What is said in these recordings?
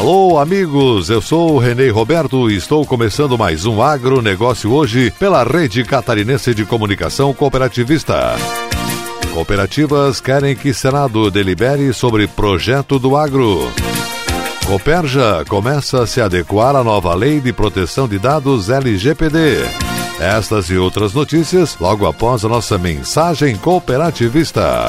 Alô, amigos, eu sou o Renê Roberto e estou começando mais um agronegócio hoje pela Rede Catarinense de Comunicação Cooperativista. Cooperativas querem que Senado delibere sobre projeto do agro. Coperja começa a se adequar à nova lei de proteção de dados LGPD. Estas e outras notícias logo após a nossa mensagem cooperativista.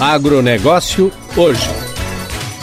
Agronegócio hoje.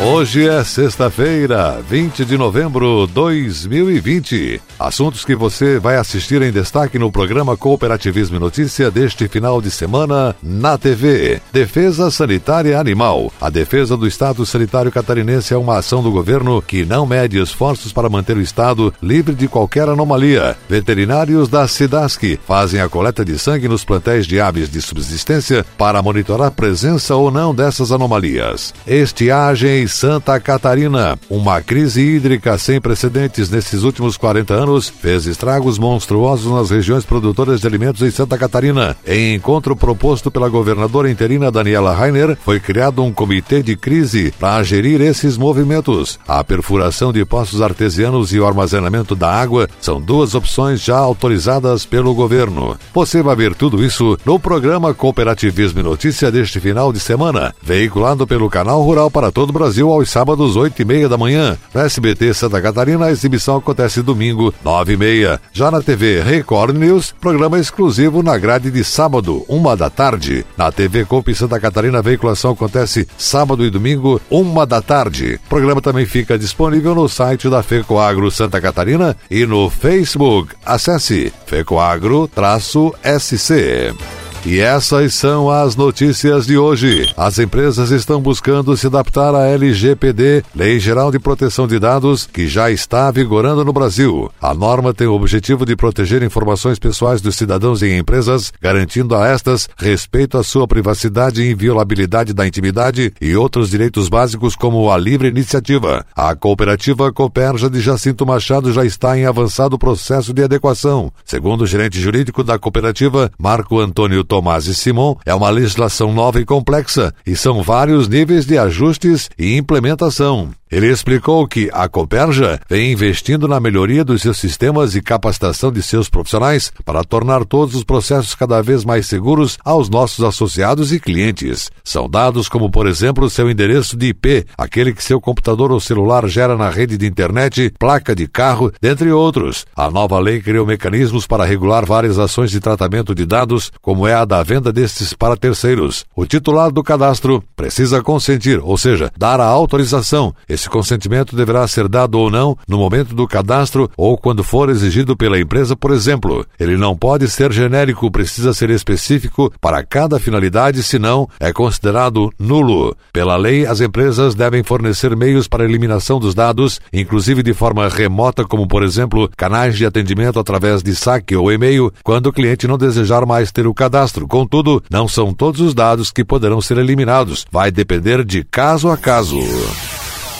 Hoje é sexta-feira, 20 de novembro de 2020. Assuntos que você vai assistir em destaque no programa Cooperativismo e Notícia deste final de semana na TV. Defesa Sanitária Animal. A defesa do Estado Sanitário Catarinense é uma ação do governo que não mede esforços para manter o Estado livre de qualquer anomalia. Veterinários da SIDASC fazem a coleta de sangue nos plantéis de aves de subsistência para monitorar a presença ou não dessas anomalias. Estiagem Santa Catarina. Uma crise hídrica sem precedentes nesses últimos 40 anos fez estragos monstruosos nas regiões produtoras de alimentos em Santa Catarina. Em encontro proposto pela governadora interina Daniela Rainer, foi criado um comitê de crise para gerir esses movimentos. A perfuração de poços artesianos e o armazenamento da água são duas opções já autorizadas pelo governo. Você vai ver tudo isso no programa Cooperativismo e Notícia deste final de semana, veiculado pelo Canal Rural para todo o Brasil Brasil aos sábados, 8 e meia da manhã. No SBT Santa Catarina, a exibição acontece domingo, 9 e meia. Já na TV Record News, programa exclusivo na grade de sábado, uma da tarde. Na TV Comp Santa Catarina, a veiculação acontece sábado e domingo, uma da tarde. O programa também fica disponível no site da FECOAGRO Santa Catarina e no Facebook. Acesse FECOAGRO-SC. E essas são as notícias de hoje. As empresas estão buscando se adaptar à LGPD, Lei Geral de Proteção de Dados, que já está vigorando no Brasil. A norma tem o objetivo de proteger informações pessoais dos cidadãos e empresas, garantindo a estas respeito à sua privacidade e inviolabilidade da intimidade e outros direitos básicos como a livre iniciativa. A cooperativa Coperja de Jacinto Machado já está em avançado processo de adequação. Segundo o gerente jurídico da cooperativa, Marco Antônio Tomás e Simon é uma legislação nova e complexa e são vários níveis de ajustes e implementação. Ele explicou que a Coperja vem investindo na melhoria dos seus sistemas e capacitação de seus profissionais para tornar todos os processos cada vez mais seguros aos nossos associados e clientes. São dados como, por exemplo, seu endereço de IP, aquele que seu computador ou celular gera na rede de internet, placa de carro, dentre outros. A nova lei criou mecanismos para regular várias ações de tratamento de dados, como é a da venda destes para terceiros. O titular do cadastro precisa consentir, ou seja, dar a autorização esse consentimento deverá ser dado ou não no momento do cadastro ou quando for exigido pela empresa, por exemplo. Ele não pode ser genérico, precisa ser específico para cada finalidade, senão é considerado nulo. Pela lei, as empresas devem fornecer meios para eliminação dos dados, inclusive de forma remota, como por exemplo, canais de atendimento através de saque ou e-mail, quando o cliente não desejar mais ter o cadastro. Contudo, não são todos os dados que poderão ser eliminados. Vai depender de caso a caso.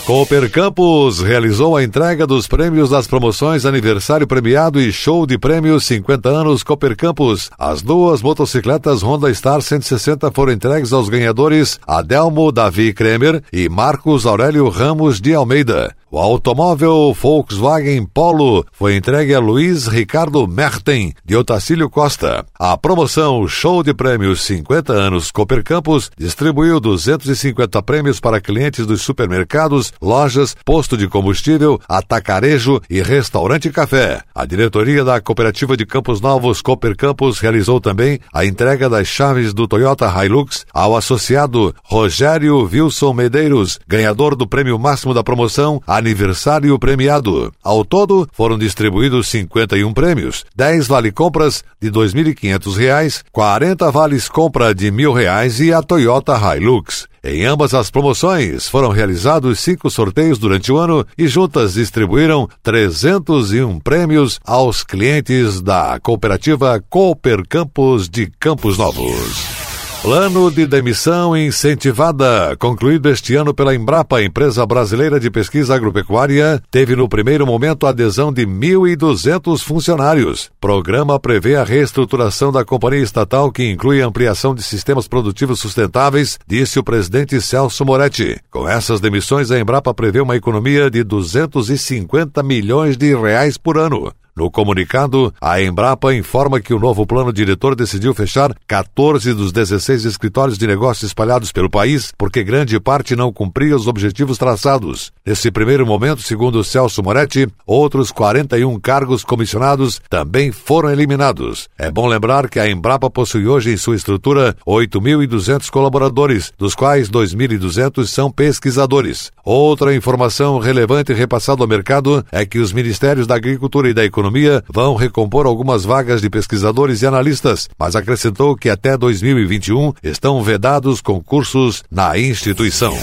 Cooper Campos realizou a entrega dos prêmios das promoções Aniversário Premiado e Show de Prêmios 50 anos Cooper Campos. As duas motocicletas Honda Star 160 foram entregues aos ganhadores Adelmo Davi Kremer e Marcos Aurélio Ramos de Almeida. O automóvel Volkswagen Polo foi entregue a Luiz Ricardo Merten, de Otacílio Costa. A promoção Show de Prêmios 50 anos Cooper Campos distribuiu 250 prêmios para clientes dos supermercados, lojas, posto de combustível, atacarejo e restaurante café. A diretoria da Cooperativa de Campos Novos Cooper Campos realizou também a entrega das chaves do Toyota Hilux ao associado Rogério Wilson Medeiros, ganhador do prêmio máximo da promoção, a Aniversário Premiado. Ao todo, foram distribuídos 51 prêmios, 10 vale-compras de R$ 2.500, 40 vales-compra de R$ 1.000 e a Toyota Hilux. Em ambas as promoções, foram realizados cinco sorteios durante o ano e juntas distribuíram 301 prêmios aos clientes da cooperativa Cooper Campos de Campos Novos. Plano de demissão incentivada, concluído este ano pela Embrapa, empresa brasileira de pesquisa agropecuária, teve no primeiro momento adesão de 1.200 funcionários. Programa prevê a reestruturação da companhia estatal que inclui ampliação de sistemas produtivos sustentáveis, disse o presidente Celso Moretti. Com essas demissões, a Embrapa prevê uma economia de 250 milhões de reais por ano. No comunicado, a Embrapa informa que o novo plano diretor decidiu fechar 14 dos 16 escritórios de negócios espalhados pelo país, porque grande parte não cumpria os objetivos traçados. Nesse primeiro momento, segundo Celso Moretti, outros 41 cargos comissionados também foram eliminados. É bom lembrar que a Embrapa possui hoje em sua estrutura 8.200 colaboradores, dos quais 2.200 são pesquisadores. Outra informação relevante repassada ao mercado é que os Ministérios da Agricultura e da Economia Economia vão recompor algumas vagas de pesquisadores e analistas, mas acrescentou que até 2021 estão vedados concursos na instituição.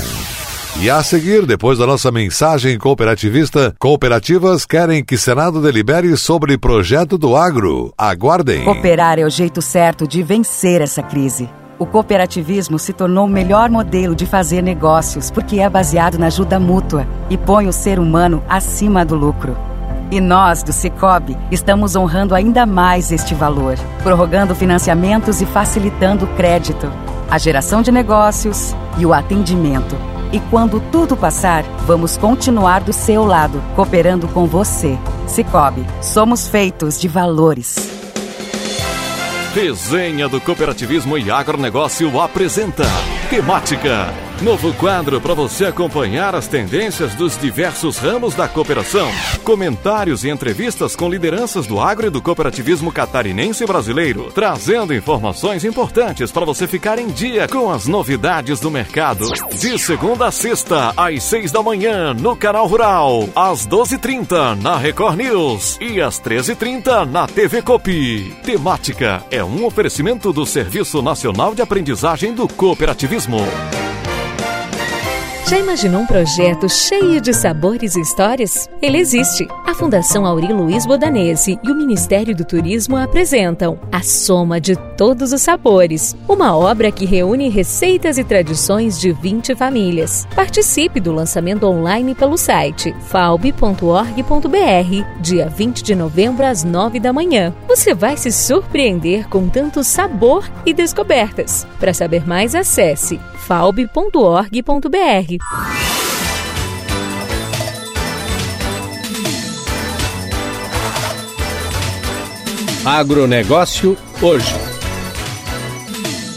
E a seguir, depois da nossa mensagem cooperativista, cooperativas querem que Senado delibere sobre projeto do agro. Aguardem. Cooperar é o jeito certo de vencer essa crise. O cooperativismo se tornou o melhor modelo de fazer negócios porque é baseado na ajuda mútua e põe o ser humano acima do lucro. E nós, do Cicobi, estamos honrando ainda mais este valor, prorrogando financiamentos e facilitando o crédito, a geração de negócios e o atendimento. E quando tudo passar, vamos continuar do seu lado, cooperando com você. Cicobi, somos feitos de valores. Resenha do Cooperativismo e Agronegócio apresenta Temática Novo quadro para você acompanhar as tendências dos diversos ramos da cooperação. Comentários e entrevistas com lideranças do agro e do cooperativismo catarinense brasileiro, trazendo informações importantes para você ficar em dia com as novidades do mercado. De segunda a sexta, às seis da manhã, no Canal Rural, às doze e trinta na Record News e às treze e trinta na TV Copi. Temática é um oferecimento do Serviço Nacional de Aprendizagem do Cooperativismo. Já imaginou um projeto cheio de sabores e histórias? Ele existe. A Fundação Auri Luiz Bodanese e o Ministério do Turismo apresentam A Soma de Todos os Sabores, uma obra que reúne receitas e tradições de 20 famílias. Participe do lançamento online pelo site falb.org.br, dia 20 de novembro às 9 da manhã. Você vai se surpreender com tanto sabor e descobertas. Para saber mais, acesse falb.org.br. Agronegócio hoje.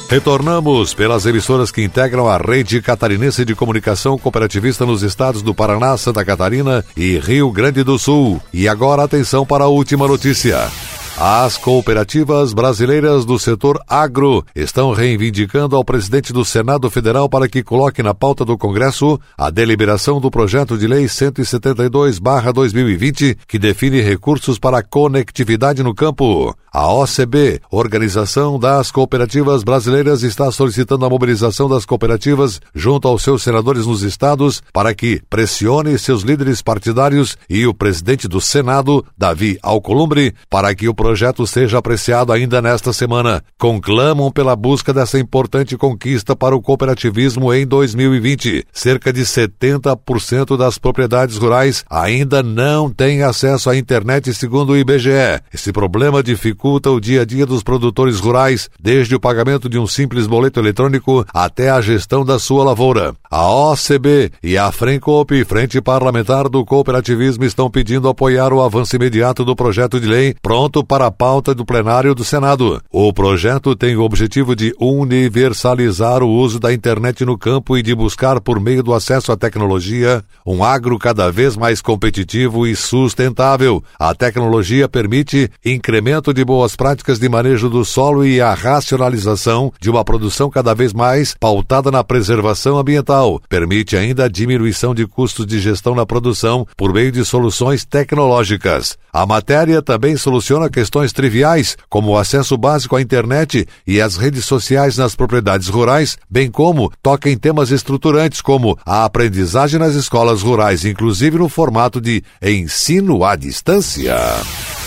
Retornamos pelas emissoras que integram a rede catarinense de comunicação cooperativista nos estados do Paraná, Santa Catarina e Rio Grande do Sul. E agora atenção para a última notícia. As cooperativas brasileiras do setor agro estão reivindicando ao presidente do Senado Federal para que coloque na pauta do Congresso a deliberação do projeto de lei 172/2020, que define recursos para conectividade no campo. A OCB, Organização das Cooperativas Brasileiras, está solicitando a mobilização das cooperativas junto aos seus senadores nos estados para que pressione seus líderes partidários e o presidente do Senado, Davi Alcolumbre, para que o projeto seja apreciado ainda nesta semana. Conclamam pela busca dessa importante conquista para o cooperativismo em 2020. Cerca de 70% das propriedades rurais ainda não têm acesso à internet, segundo o IBGE. Esse problema dificulta o dia a dia dos produtores rurais, desde o pagamento de um simples boleto eletrônico até a gestão da sua lavoura. A OCB e a Frencoop, Frente Parlamentar do Cooperativismo, estão pedindo apoiar o avanço imediato do projeto de lei pronto para para a pauta do plenário do Senado. O projeto tem o objetivo de universalizar o uso da internet no campo e de buscar, por meio do acesso à tecnologia, um agro cada vez mais competitivo e sustentável. A tecnologia permite incremento de boas práticas de manejo do solo e a racionalização de uma produção cada vez mais pautada na preservação ambiental. Permite ainda a diminuição de custos de gestão na produção por meio de soluções tecnológicas. A matéria também soluciona questões triviais, como o acesso básico à internet e às redes sociais nas propriedades rurais, bem como toca em temas estruturantes como a aprendizagem nas escolas rurais, inclusive no formato de ensino à distância.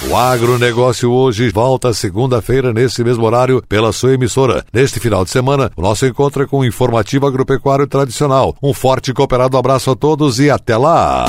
O agronegócio hoje volta segunda-feira, nesse mesmo horário, pela sua emissora. Neste final de semana, o nosso encontro é com o informativo agropecuário tradicional. Um forte e cooperado abraço a todos e até lá!